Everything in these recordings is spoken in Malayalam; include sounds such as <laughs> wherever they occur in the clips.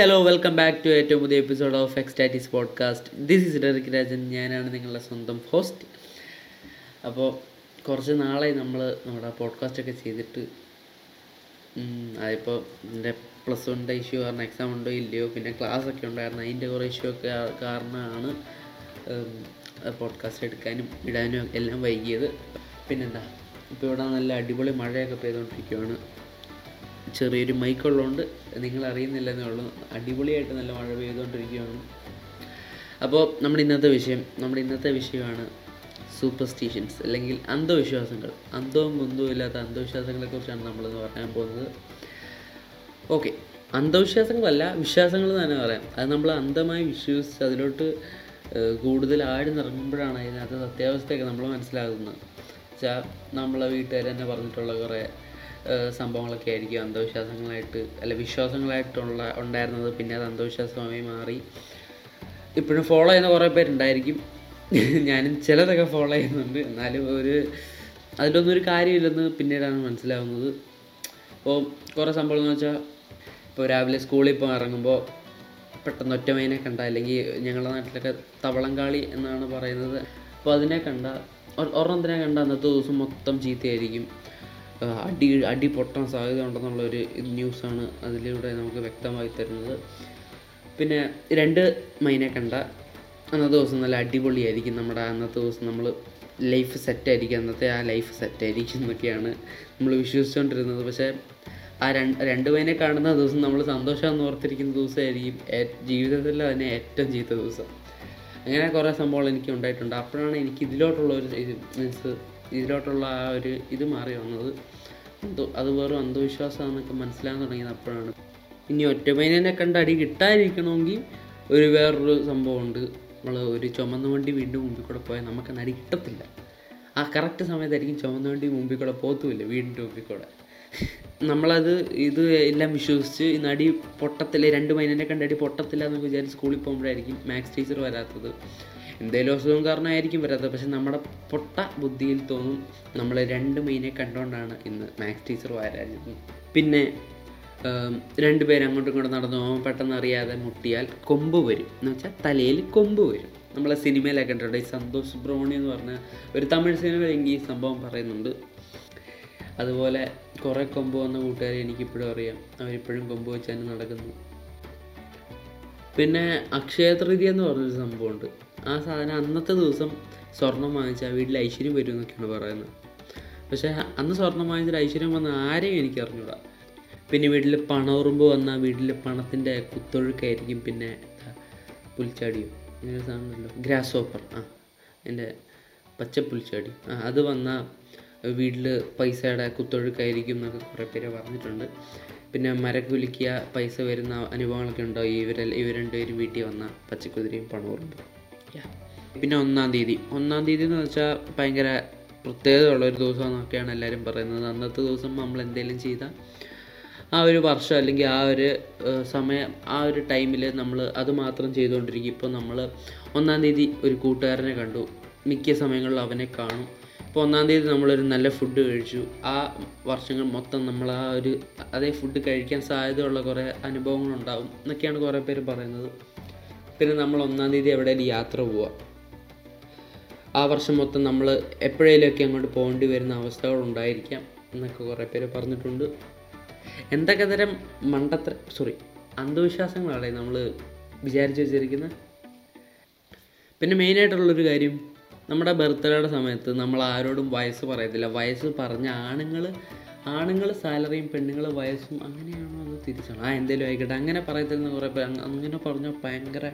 ഹലോ വെൽക്കം ബാക്ക് ടു ഏറ്റവും പുതിയ episode of എക്സ്റ്റാറ്റിസ് podcast this is Derick Rajan ഞാനാണ് നിങ്ങളുടെ സ്വന്തം ഹോസ്റ്റ് അപ്പോൾ കുറച്ച് നാളെ നമ്മൾ നമ്മുടെ പോഡ്കാസ്റ്റൊക്കെ ചെയ്തിട്ട്. അതിപ്പോൾ എന്റെ പ്ലസ് വണ്ണിന്റെ ഇഷ്യൂ കാരണം എക്സാം ഉണ്ടോ ഇല്ലയോ പിന്നെ ക്ലാസ് ഒക്കെ ഉണ്ടായിരുന്നു അതിന്റെ കുറേ ഇഷ്യൂ ഒക്കെ കാരണമാണ് പോഡ്കാസ്റ്റ് എടുക്കാനും ഇടാനും എല്ലാം വൈകിയത്. പിന്നെന്താ ഇപ്പോൾ ഇവിടെ നല്ല അടിപൊളി മഴയൊക്കെ പെയ്തുകൊണ്ടിരിക്കുകയാണ് ചെറിയൊരു മൈക്ക് ഉള്ളതുകൊണ്ട് നിങ്ങൾ അറിയുന്നില്ലെന്നേ ഉള്ളൂ. അടിപൊളിയായിട്ട് നല്ല മഴ പെയ്തുകൊണ്ടിരിക്കുകയാണ്. അപ്പോൾ നമ്മുടെ ഇന്നത്തെ വിഷയം നമ്മുടെ ഇന്നത്തെ വിഷയമാണ് സൂപ്പർസ്റ്റീഷ്യൻസ് അല്ലെങ്കിൽ അന്ധവിശ്വാസങ്ങൾ. അന്ധവും കുന്തവും ഇല്ലാത്ത അന്ധവിശ്വാസങ്ങളെക്കുറിച്ചാണ് നമ്മളിന്ന് പറയാൻ പോകുന്നത്. ഓക്കെ അന്ധവിശ്വാസങ്ങളല്ല വിശ്വാസങ്ങൾ തന്നെ പറയാം. അത് നമ്മൾ അന്ധമായി വിശ്വസിച്ച് അതിലോട്ട് കൂടുതൽ ആഴി നിറങ്ങുമ്പോഴാണ് അതിനകത്ത് സത്യാവസ്ഥയൊക്കെ നമ്മൾ മനസ്സിലാകുന്നത്. വെച്ചാൽ നമ്മളെ വീട്ടുകാർ തന്നെ പറഞ്ഞിട്ടുള്ള കുറേ സംഭവങ്ങളൊക്കെ ആയിരിക്കും അന്ധവിശ്വാസങ്ങളായിട്ട് അല്ല വിശ്വാസങ്ങളായിട്ടുള്ള ഉണ്ടായിരുന്നത്. പിന്നെ അത് അന്ധവിശ്വാസമായി മാറി. ഇപ്പോഴും ഫോളോ ചെയ്യുന്ന കുറേ പേരുണ്ടായിരിക്കും. ഞാനും ചിലതൊക്കെ ഫോളോ ചെയ്യുന്നുണ്ട്. എന്നാലും ഒരു അതിലൊന്നും ഒരു കാര്യമില്ലെന്ന് പിന്നീടാണ് മനസ്സിലാവുന്നത്. അപ്പോൾ കുറേ സംഭവം എന്ന് വെച്ചാൽ ഇപ്പോൾ രാവിലെ സ്കൂളിൽ പോകാൻ ഇറങ്ങുമ്പോൾ പെട്ടെന്ന് ഒറ്റമൈനെ കണ്ട അല്ലെങ്കിൽ ഞങ്ങളുടെ നാട്ടിലൊക്കെ തവളങ്കാളി എന്നാണ് പറയുന്നത്. അപ്പോൾ അതിനെ കണ്ട ഒരെണ്ണത്തിനെ കണ്ട അന്നത്തെ ദിവസം മൊത്തം ചീത്തയായിരിക്കും. അടി അടി പൊട്ടാൻ സാധ്യത ഉണ്ടെന്നുള്ളൊരു ന്യൂസാണ് അതിലൂടെ നമുക്ക് വ്യക്തമായി തരുന്നത്. പിന്നെ രണ്ട് മൈനെ കണ്ട അന്നത്തെ ദിവസം നല്ല അടിപൊളിയായിരിക്കും. നമ്മുടെ അന്നത്തെ ദിവസം നമ്മൾ ലൈഫ് സെറ്റായിരിക്കും അന്നത്തെ ആ ലൈഫ് സെറ്റായിരിക്കും എന്നൊക്കെയാണ് നമ്മൾ വിശ്വസിച്ചുകൊണ്ടിരുന്നത്. പക്ഷേ ആ രണ്ട് രണ്ട് മൈനെ കാണുന്ന ദിവസം നമ്മൾ സന്തോഷമെന്ന് ഓർത്തിരിക്കുന്ന ദിവസമായിരിക്കും ജീവിതത്തിൽ തന്നെ ഏറ്റവും ചീത്ത ദിവസം. അങ്ങനെ കുറേ സംഭവങ്ങൾ എനിക്ക് ഉണ്ടായിട്ടുണ്ട്. അപ്പോഴാണ് എനിക്ക് ഇതിലോട്ടുള്ള ഒരു മീൻസ് ഇതിലോട്ടുള്ള ആ ഒരു ഇത് മാറി വന്നത്. അത് വെറും അന്ധവിശ്വാസമാണെന്നൊക്കെ മനസ്സിലാകാൻ തുടങ്ങിയത് അപ്പോഴാണ് ഇനി ഒറ്റമൈനെ കണ്ട് അടി കിട്ടാതിരിക്കണമെങ്കിൽ ഒരു വേറൊരു സംഭവമുണ്ട്. നമ്മൾ ഒരു ചുമന്ന വണ്ടി വീണ്ടും മുമ്പിൽ കൂടെ പോയാൽ നമുക്ക് നടി കിട്ടത്തില്ല. ആ കറക്റ്റ് സമയത്തായിരിക്കും ചുമന്ന വണ്ടി മുമ്പിൽ കൂടെ പോത്തുമില്ല വീടിന്റെ മുമ്പിൽ കൂടെ. നമ്മളത് ഇത് എല്ലാം വിശ്വസിച്ച് ഈ നടി പൊട്ടത്തില്ല രണ്ട് മൈനെ കണ്ട് അടി പൊട്ടത്തില്ല എന്നൊക്കെ വിചാരിച്ച് സ്കൂളിൽ പോകുമ്പോഴായിരിക്കും മാത്സ് ടീച്ചർ വരാത്തത്. എന്തേലും അസുഖം കാരണമായിരിക്കും വരാത്തത്. പക്ഷെ നമ്മുടെ പൊട്ട ബുദ്ധിയിൽ തോന്നും നമ്മൾ രണ്ട് മീനെ കണ്ടുകൊണ്ടാണ് ഇന്ന് മാത്സ് ടീച്ചർ വരാഞ്ഞത്. പിന്നെ രണ്ട് പേര് അങ്ങോട്ടും ഇങ്ങോട്ടും നടന്നു. പെട്ടെന്ന് അറിയാതെ മുട്ടിയാൽ കൊമ്പ് വരും. എന്ന് വെച്ചാൽ തലയിൽ കൊമ്പ് വരും. നമ്മളെ സിനിമയിലൊക്കെ കണ്ടിട്ടുണ്ട്. ഈ സന്തോഷ് ബ്രോണി എന്ന് പറഞ്ഞ ഒരു തമിഴ് സിനിമയിലെങ്കിൽ ഈ സംഭവം പറയുന്നുണ്ട്. അതുപോലെ കുറേ കൊമ്പ് വന്ന കൂട്ടുകാരെ എനിക്കിപ്പോഴും അറിയാം. അവരിപ്പോഴും കൊമ്പ് വെച്ച് തന്നെ നടക്കുന്നു. പിന്നെ അക്ഷയ തൃതീയ എന്ന് പറഞ്ഞൊരു സംഭവമുണ്ട്. ആ സാധനം അന്നത്തെ ദിവസം സ്വർണം വാങ്ങിച്ചാൽ വീട്ടിൽ ഐശ്വര്യം വരും എന്നൊക്കെയാണ് പറയുന്നത്. പക്ഷേ അന്ന് സ്വർണം വാങ്ങിച്ചിട്ട് ഐശ്വര്യം വന്ന ആരെയും എനിക്ക് അറിഞ്ഞൂടാ പിന്നെ വീട്ടിൽ പണവുറുമ്പ് വന്നാൽ വീട്ടിൽ പണത്തിന്റെ കുത്തൊഴുക്കായിരിക്കും പിന്നെ പുൽച്ചാടിയും. ഇങ്ങനെ ഒരു സാധനമല്ലോ ഗ്രാസ് ഓപ്പർ ആ എന്റെ പച്ച പുൽച്ചാടി. ആ അത് വന്നാൽ വീട്ടിൽ പൈസയുടെ കുത്തൊഴുക്കായിരിക്കും എന്നൊക്കെ കുറേ പേര് പറഞ്ഞിട്ടുണ്ട്. പിന്നെ മരക്കുലിക്കുക പൈസ വരുന്ന അനുഭവങ്ങളൊക്കെ ഉണ്ടോ? ഇവരെ ഇവർ രണ്ടുപേരും വീട്ടിൽ വന്ന പച്ചക്കുതിരയും പണവുറുമ്പും. പിന്നെ ഒന്നാം തീയതി. ഒന്നാം തീയതി എന്ന് വെച്ചാൽ ഭയങ്കര പ്രത്യേകത ഉള്ളൊരു ദിവസം എന്നൊക്കെയാണ് എല്ലാവരും പറയുന്നത്. അന്നത്തെ ദിവസം നമ്മൾ എന്തെങ്കിലും ചെയ്താൽ ആ ഒരു വർഷം അല്ലെങ്കിൽ ആ ഒരു സമയം ആ ഒരു ടൈമിൽ നമ്മൾ അത് മാത്രം ചെയ്തുകൊണ്ടിരിക്കും ഇപ്പോൾ നമ്മൾ ഒന്നാം തീയതി ഒരു കൂട്ടുകാരനെ കണ്ടു. മിക്ക സമയങ്ങളിലും അവനെ കാണും. ഇപ്പോൾ ഒന്നാം തീയതി നമ്മളൊരു നല്ല ഫുഡ് കഴിച്ചു. ആ വർഷങ്ങൾ മൊത്തം നമ്മൾ ആ ഒരു അതേ ഫുഡ് കഴിക്കാൻ സാധ്യതയുള്ള കുറേ അനുഭവങ്ങളുണ്ടാവും എന്നൊക്കെയാണ് കുറേ പേര് പറയുന്നത്. പിന്നെ നമ്മൾ ഒന്നാം തീയതി എവിടെയെങ്കിലും യാത്ര പോവുക ആ വർഷം മൊത്തം നമ്മൾ എപ്പോഴേലുമൊക്കെ അങ്ങോട്ട് പോകേണ്ടി വരുന്ന അവസ്ഥകൾ ഉണ്ടായിരിക്കാം എന്നൊക്കെ കുറേ പേര് പറഞ്ഞിട്ടുണ്ട്. എന്തൊക്കെ തരം മണ്ടത്ര സോറി അന്ധവിശ്വാസങ്ങളാണ് നമ്മൾ വിചാരിച്ചു വെച്ചിരിക്കുന്നത്? പിന്നെ മെയിനായിട്ടുള്ളൊരു കാര്യം നമ്മുടെ ബർത്ത്ഡേയുടെ സമയത്ത് നമ്മൾ ആരോടും വയസ്സ് പറയത്തില്ല. വയസ്സ് പറഞ്ഞ ആണുങ്ങൾ ആണുങ്ങൾ സാലറിയും പെണ്ണുങ്ങൾ വയസ്സും അങ്ങനെയാണോ അത് തിരിച്ചാണ്? ആ എന്തേലും ആയിക്കോട്ടെ. അങ്ങനെ പറയത്തില്ലെന്ന് കുറേ പേർ അങ്ങനെ പറഞ്ഞാൽ ഭയങ്കര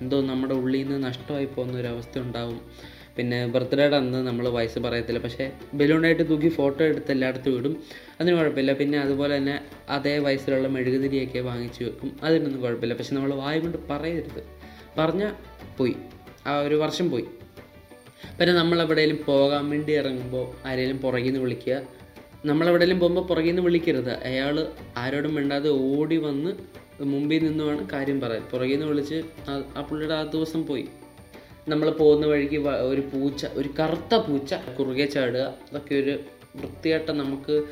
എന്തോ നമ്മുടെ ഉള്ളിൽ നിന്ന് നഷ്ടമായി പോകുന്ന ഒരു അവസ്ഥ ഉണ്ടാവും. പിന്നെ ബർത്ത്ഡേയുടെ അന്ന് നമ്മൾ വയസ്സ് പറയത്തില്ല. പക്ഷേ ബലൂണായിട്ട് തൂക്കി ഫോട്ടോ എടുത്ത് എല്ലായിടത്തും ഇടും. അതിന് കുഴപ്പമില്ല. പിന്നെ അതുപോലെ തന്നെ അതേ വയസ്സിലുള്ള മെഴുകുതിരിയൊക്കെ വാങ്ങിച്ചു വെക്കും. അതിനൊന്നും കുഴപ്പമില്ല. പക്ഷെ നമ്മൾ വായ കൊണ്ട് പറയരുത്. പറഞ്ഞാൽ പോയി. ആ ഒരു വർഷം പോയി. പിന്നെ നമ്മൾ എവിടെയെങ്കിലും പോകാൻ വേണ്ടി ഇറങ്ങുമ്പോൾ ആരെങ്കിലും പുറകിൽ നിന്ന് വിളിക്കുക. നമ്മൾ എവിടെയെങ്കിലും പോകുമ്പോൾ പുറകിൽ നിന്ന് വിളിക്കരുത്. അയാൾ ആരോടും മിണ്ടാതെ ഓടി വന്ന് മുമ്പിൽ നിന്നുമാണ് കാര്യം പറയാൻ പുറകിൽ നിന്ന് വിളിച്ച് ആ- പുള്ളിയുടെ ആ ദിവസം പോയി. നമ്മൾ പോകുന്ന വഴിക്ക് ഒരു പൂച്ച ഒരു കറുത്ത പൂച്ച കുറുകെ ചാടുക അതൊക്കെ ഒരു വൃത്തിയായിട്ട് നമുക്ക്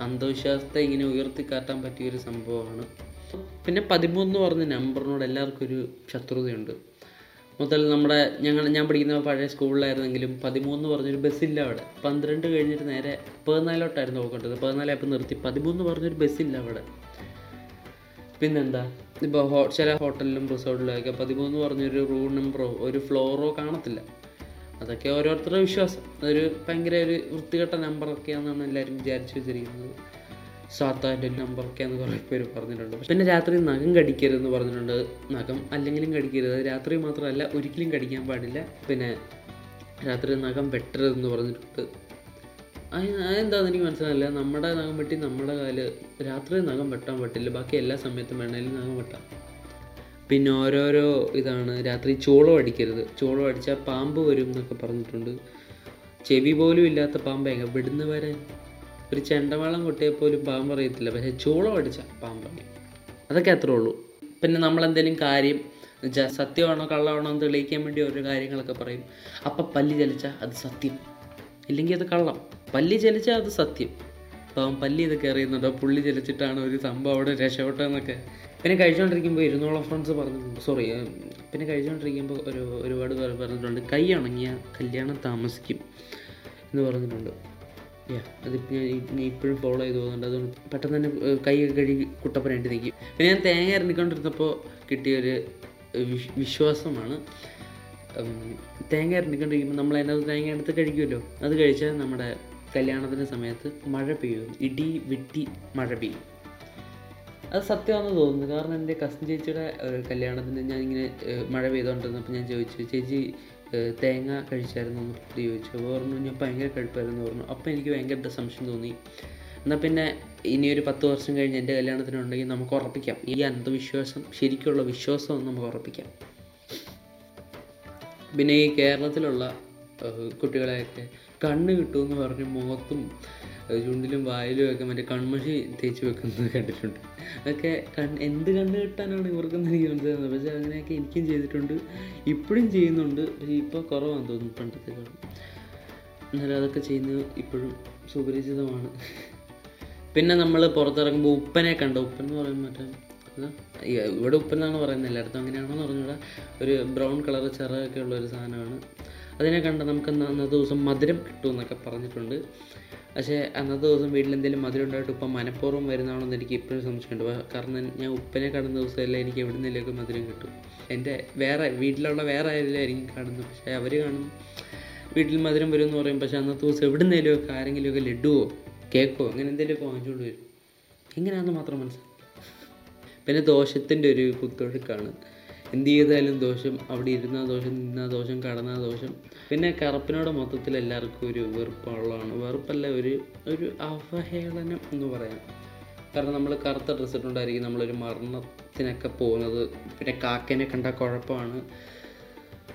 അന്ധവിശ്വാസത്തെ ഇങ്ങനെ ഉയർത്തിക്കാട്ടാൻ പറ്റിയൊരു സംഭവമാണ്. പിന്നെ പതിമൂന്ന് പറഞ്ഞ നമ്പറിനോട് എല്ലാവർക്കും ഒരു ശത്രുതയുണ്ട്. മുതൽ നമ്മുടെ ഞങ്ങൾ ഞാൻ പഠിക്കുന്ന പഴയ സ്കൂളിലായിരുന്നെങ്കിലും പതിമൂന്ന് പറഞ്ഞൊരു ബസ്സില്ല അവിടെ. പന്ത്രണ്ട് കഴിഞ്ഞിട്ട് നേരെ പതിനാലോട്ടായിരുന്നു പോകേണ്ടത്. പതിനാലായപ്പോൾ നിർത്തി. പതിമൂന്ന് പറഞ്ഞൊരു ബസ്സില്ല അവിടെ. പിന്നെന്താ? ഇപ്പോൾ ഹോ ചില ഹോട്ടലിലും റിസോർട്ടിലും ഒക്കെ പതിമൂന്ന് പറഞ്ഞൊരു റൂം നമ്പറോ ഒരു ഫ്ലോറോ കാണത്തില്ല. അതൊക്കെ ഓരോരുത്തരുടെ വിശ്വാസം. അതൊരു ഭയങ്കര ഒരു വൃത്തികെട്ട നമ്പറൊക്കെയാണെന്നാണ് എല്ലാവരും വിചാരിച്ചു വെച്ചിരിക്കുന്നത്. സാത്താന്റെ നമ്പറൊക്കെയാന്ന് കുറേ പേര് പറഞ്ഞിട്ടുണ്ട്. പിന്നെ രാത്രി നഖം കടിക്കരുതെന്ന് പറഞ്ഞിട്ടുണ്ട്. നഖം അല്ലെങ്കിലും കടിക്കരുത്. രാത്രി മാത്രമല്ല ഒരിക്കലും കടിക്കാൻ പാടില്ല. പിന്നെ രാത്രി നഖം വെട്ടരുതെന്ന് പറഞ്ഞിട്ടുണ്ട്. അത് അതെന്താണെന്ന് എനിക്ക് മനസ്സിലായില്ല. നമ്മുടെ നഖം വെട്ടി നമ്മുടെ കാൽ രാത്രി നഖം വെട്ടാൻ പറ്റില്ല. ബാക്കി എല്ലാ സമയത്തും വേണേലും നഖം വെട്ടാം. പിന്നെ ഓരോരോ ഇതാണ്. രാത്രി ചോളം അടിക്കരുത്. ചോളം അടിച്ചാൽ പാമ്പ് വരും എന്നൊക്കെ പറഞ്ഞിട്ടുണ്ട്. ചെവി പോലും ഇല്ലാത്ത പാമ്പ് എങ്ങനെ വരെ ഒരു ചെണ്ടമേളം കൊട്ടിയാൽ പോലും പാമ്പ് അറിയത്തില്ല. പക്ഷേ ചൂളം അടിച്ചാൽ പാമ്പ് അതൊക്കെ അത്രേ ഉള്ളൂ. പിന്നെ നമ്മൾ നമ്മളെന്തെങ്കിലും കാര്യം സത്യമാണോ കള്ളമാണോ എന്ന് തെളിയിക്കാൻ വേണ്ടി ഓരോ കാര്യങ്ങളൊക്കെ പറയും. അപ്പം പല്ലി ചലിച്ചാൽ അത് സത്യം. ഇല്ലെങ്കിൽ അത് കള്ളം. പല്ലി ചലിച്ചാൽ അത് സത്യം. അപ്പം പല്ലി ഇതൊക്കെ അറിയുന്നുണ്ടോ പുള്ളി ചലിച്ചിട്ടാണ് ഒരു സംഭവം അവിടെ രക്ഷപ്പെട്ടതെന്നൊക്കെ. പിന്നെ കഴിച്ചുകൊണ്ടിരിക്കുമ്പോൾ ഇരുന്നോളം ഫ്രണ്ട്സ് പറഞ്ഞിട്ടുണ്ട്. സോറി പിന്നെ കഴിച്ചുകൊണ്ടിരിക്കുമ്പോൾ ഒരു ഒരുപാട് പേർ പറഞ്ഞിട്ടുണ്ട് കൈ ഉണങ്ങിയ കല്യാണം താമസിക്കും എന്ന് പറഞ്ഞിട്ടുണ്ട്. അതിപ്പോൾ ഇപ്പോഴും ഫോളോ ചെയ്ത് പോകുന്നുണ്ട്. അതുകൊണ്ട് പെട്ടെന്ന് തന്നെ കൈയൊക്കെ കഴുകി കുട്ടപ്പനായിട്ട് നിൽക്കും പിന്നെ ഞാൻ തേങ്ങ ഇറങ്ങിക്കൊണ്ടിരുന്നപ്പോൾ കിട്ടിയൊരു വിശ്വാസമാണ്. തേങ്ങ ഇറങ്ങിക്കൊണ്ടിരിക്കുമ്പോൾ നമ്മൾ അതിനകത്ത് തേങ്ങ എടുത്ത് കഴിക്കുമല്ലോ? അത് കഴിച്ചാൽ നമ്മുടെ കല്യാണത്തിന്റെ സമയത്ത് മഴ പെയ്യും ഇടി വെട്ടി മഴ പെയ്യും. അത് സത്യമാണെന്ന് തോന്നുന്നു. കാരണം എന്റെ കസിൻ ചേച്ചിയുടെ കല്യാണത്തിന് ഞാൻ ഇങ്ങനെ മഴ പെയ്തുകൊണ്ടിരുന്നപ്പോൾ ഞാൻ ചോദിച്ചു ചേച്ചി തേങ്ങ കഴിച്ചായിരുന്നു എന്ന് ചോദിച്ചു. അപ്പോൾ പറഞ്ഞു ഞാൻ ഭയങ്കര കഴിപ്പായിരുന്നു പറഞ്ഞു. അപ്പോൾ എനിക്ക് ഭയങ്കര സംശയം തോന്നി. എന്നാൽ പിന്നെ ഇനി ഒരു പത്ത് വർഷം കഴിഞ്ഞ് എന്റെ കല്യാണത്തിനുണ്ടെങ്കിൽ നമുക്ക് ഉറപ്പിക്കാം. ഈ അന്ധവിശ്വാസം ശരിക്കുള്ള വിശ്വാസം നമുക്ക് ഉറപ്പിക്കാം. പിന്നെ ഈ കേരളത്തിലുള്ള കുട്ടികളെയൊക്കെ കണ്ണ് കിട്ടുമെന്ന് പറഞ്ഞ് മുഖത്തും ചുണ്ടിലും വായിലും ഒക്കെ മറ്റേ കൺമഷി തേച്ച് വെക്കുന്നത് കണ്ടിട്ടുണ്ട്. അതൊക്കെ കൺ എന്ത് കണ്ണ് കിട്ടാനാണ് ഇവർക്കെന്ന് എനിക്ക് മനസ്സിലാകുന്നത് പക്ഷേ അങ്ങനെയൊക്കെ എനിക്കും ചെയ്തിട്ടുണ്ട് ഇപ്പോഴും ചെയ്യുന്നുണ്ട്. പക്ഷേ ഇപ്പോൾ കുറവാണെന്ന് തോന്നുന്നു പണ്ടത്തെക്കാളും എന്നാലും അതൊക്കെ ചെയ്യുന്നത് ഇപ്പോഴും സുപരിചിതമാണ്. പിന്നെ നമ്മൾ പുറത്തിറങ്ങുമ്പോൾ ഉപ്പനെ കണ്ട? ഉപ്പൻ എന്ന് പറയുമ്പോൾ മറ്റേ ഇവിടെ ഉപ്പൻ എന്നാണ് പറയുന്നത്. എല്ലായിടത്തും അങ്ങനെയാണോ എന്ന് പറഞ്ഞൂടാ ഒരു ബ്രൗൺ കളർ ചിറകൊക്കെ ഉള്ള ഒരു സാധനമാണ്. അതിനെ കണ്ട നമുക്ക് അന്ന് അന്നത്തെ ദിവസം മധുരം കിട്ടും എന്നൊക്കെ പറഞ്ഞിട്ടുണ്ട്. പക്ഷേ അന്നത്തെ ദിവസം വീട്ടിൽ എന്തെങ്കിലും മധുരം ഉണ്ടായിട്ട് ഉപ്പ മനഃപൂർവം വരുന്നതാണോ എന്ന് എനിക്ക് ഇപ്പോഴും സംശയമുണ്ട്. കാരണം ഞാൻ ഉപ്പനെ കാണുന്ന ദിവസമല്ല എനിക്ക് എവിടെ നിന്നേലൊക്കെ മധുരം കിട്ടും. എന്റെ വേറെ വീട്ടിലുള്ള വേറെ ആരെങ്കിലും കാണുന്നു പക്ഷേ അവർ കാണും വീട്ടിൽ മധുരം വരും എന്ന് പറയും. പക്ഷേ അന്നത്തെ ദിവസം എവിടെ നിന്നെങ്കിലുമൊക്കെ ഒക്കെ ആരെങ്കിലും ലഡുവോ കേക്കോ അങ്ങനെ എന്തെങ്കിലുമൊക്കെ വാങ്ങിച്ചുകൊണ്ട് വരും. എങ്ങനെയാണെന്ന് മാത്രം മനസ്സിലാക്കി. പിന്നെ ദോഷത്തിന്റെ ഒരു കുത്തൊഴുക്കാണ്. എന്ത് ചെയ്താലും ദോഷം അവിടെ ഇരുന്ന ദോഷം നിന്ന ദോഷം കടന്ന ദോഷം. പിന്നെ കറുപ്പിനോട് മൊത്തത്തിൽ എല്ലാവർക്കും ഒരു വെറുപ്പുള്ളതാണ്. വെറുപ്പല്ല ഒരു ഒരു അവഹേളനം എന്ന് പറയാം. കാരണം നമ്മൾ കറുത്ത ഡ്രസ്സ് ഇട്ടുകൊണ്ടായിരിക്കും നമ്മളൊരു മരണത്തിനൊക്കെ പോകുന്നത്. പിന്നെ കാക്കേനെ കണ്ട കുഴപ്പമാണ്.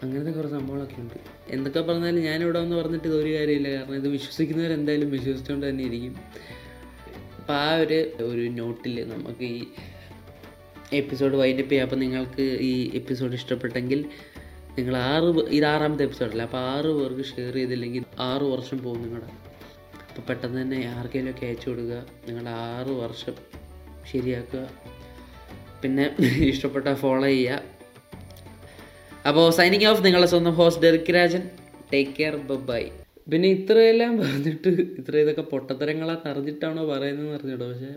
അങ്ങനത്തെ കുറേ സംഭവങ്ങളൊക്കെ ഉണ്ട്. എന്തൊക്കെ പറഞ്ഞാലും ഞാനിവിടെ വന്ന് പറഞ്ഞിട്ട് ഇതൊരു കാര്യമില്ല. കാരണം ഇത് വിശ്വസിക്കുന്നവരെന്തായാലും വിശ്വസിച്ചുകൊണ്ട് തന്നെ ഇരിക്കും. അപ്പോൾ ആ ഒരു ഒരു നോട്ടിൽ നമുക്ക് ഈ എപ്പിസോഡ് വൈൻഡപ്പ് ചെയ്യാം. അപ്പോൾ നിങ്ങൾക്ക് ഈ എപ്പിസോഡ് ഇഷ്ടപ്പെട്ടെങ്കിൽ നിങ്ങൾ ആറ് ഇത് ആറാമത്തെ എപ്പിസോഡല്ല അപ്പോൾ ആറ് പേർക്ക് ഷെയർ ചെയ്തില്ലെങ്കിൽ ആറ് വർഷം പോകും നിങ്ങളുടെ. അപ്പോൾ പെട്ടെന്ന് തന്നെ ആർക്കെങ്കിലും ഒക്കെ അയച്ചു കൊടുക്കുക. നിങ്ങളുടെ ആറ് വർഷം ശരിയാക്കുക. പിന്നെ <laughs> ഇഷ്ടപ്പെട്ട ഫോളോ ചെയ്യുക. അപ്പോൾ സൈനിങ് ഓഫ് നിങ്ങളെ സ്വന്തം host Derick Rajan. Take care bye പിന്നെ ഇത്രയെല്ലാം പറഞ്ഞിട്ട് ഇത്ര ഇതൊക്കെ പൊട്ടത്തരങ്ങളാ അറിഞ്ഞിട്ടാണോ പറയുന്നതെന്ന് അറിഞ്ഞിട്ടോ പക്ഷേ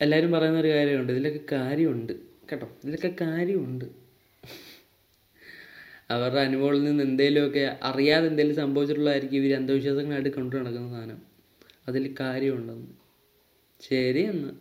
എല്ലാവരും പറയുന്ന ഒരു കാര്യമുണ്ട്. ഇതിലൊക്കെ കാര്യമുണ്ട്. കേട്ടോ. ഇതിലൊക്കെ കാര്യമുണ്ട്. അവരുടെ അനുഭവത്തിൽ നിന്ന് എന്തെങ്കിലുമൊക്കെ അറിയാതെ എന്തെങ്കിലും സംഭവിച്ചിട്ടുള്ളതായിരിക്കും ഇവർ അന്ധവിശ്വാസങ്ങളായിട്ട് കൊണ്ടു നടക്കുന്ന സാധനം. അതിൽ കാര്യമുണ്ടെന്ന്. ശരി എന്നാൽ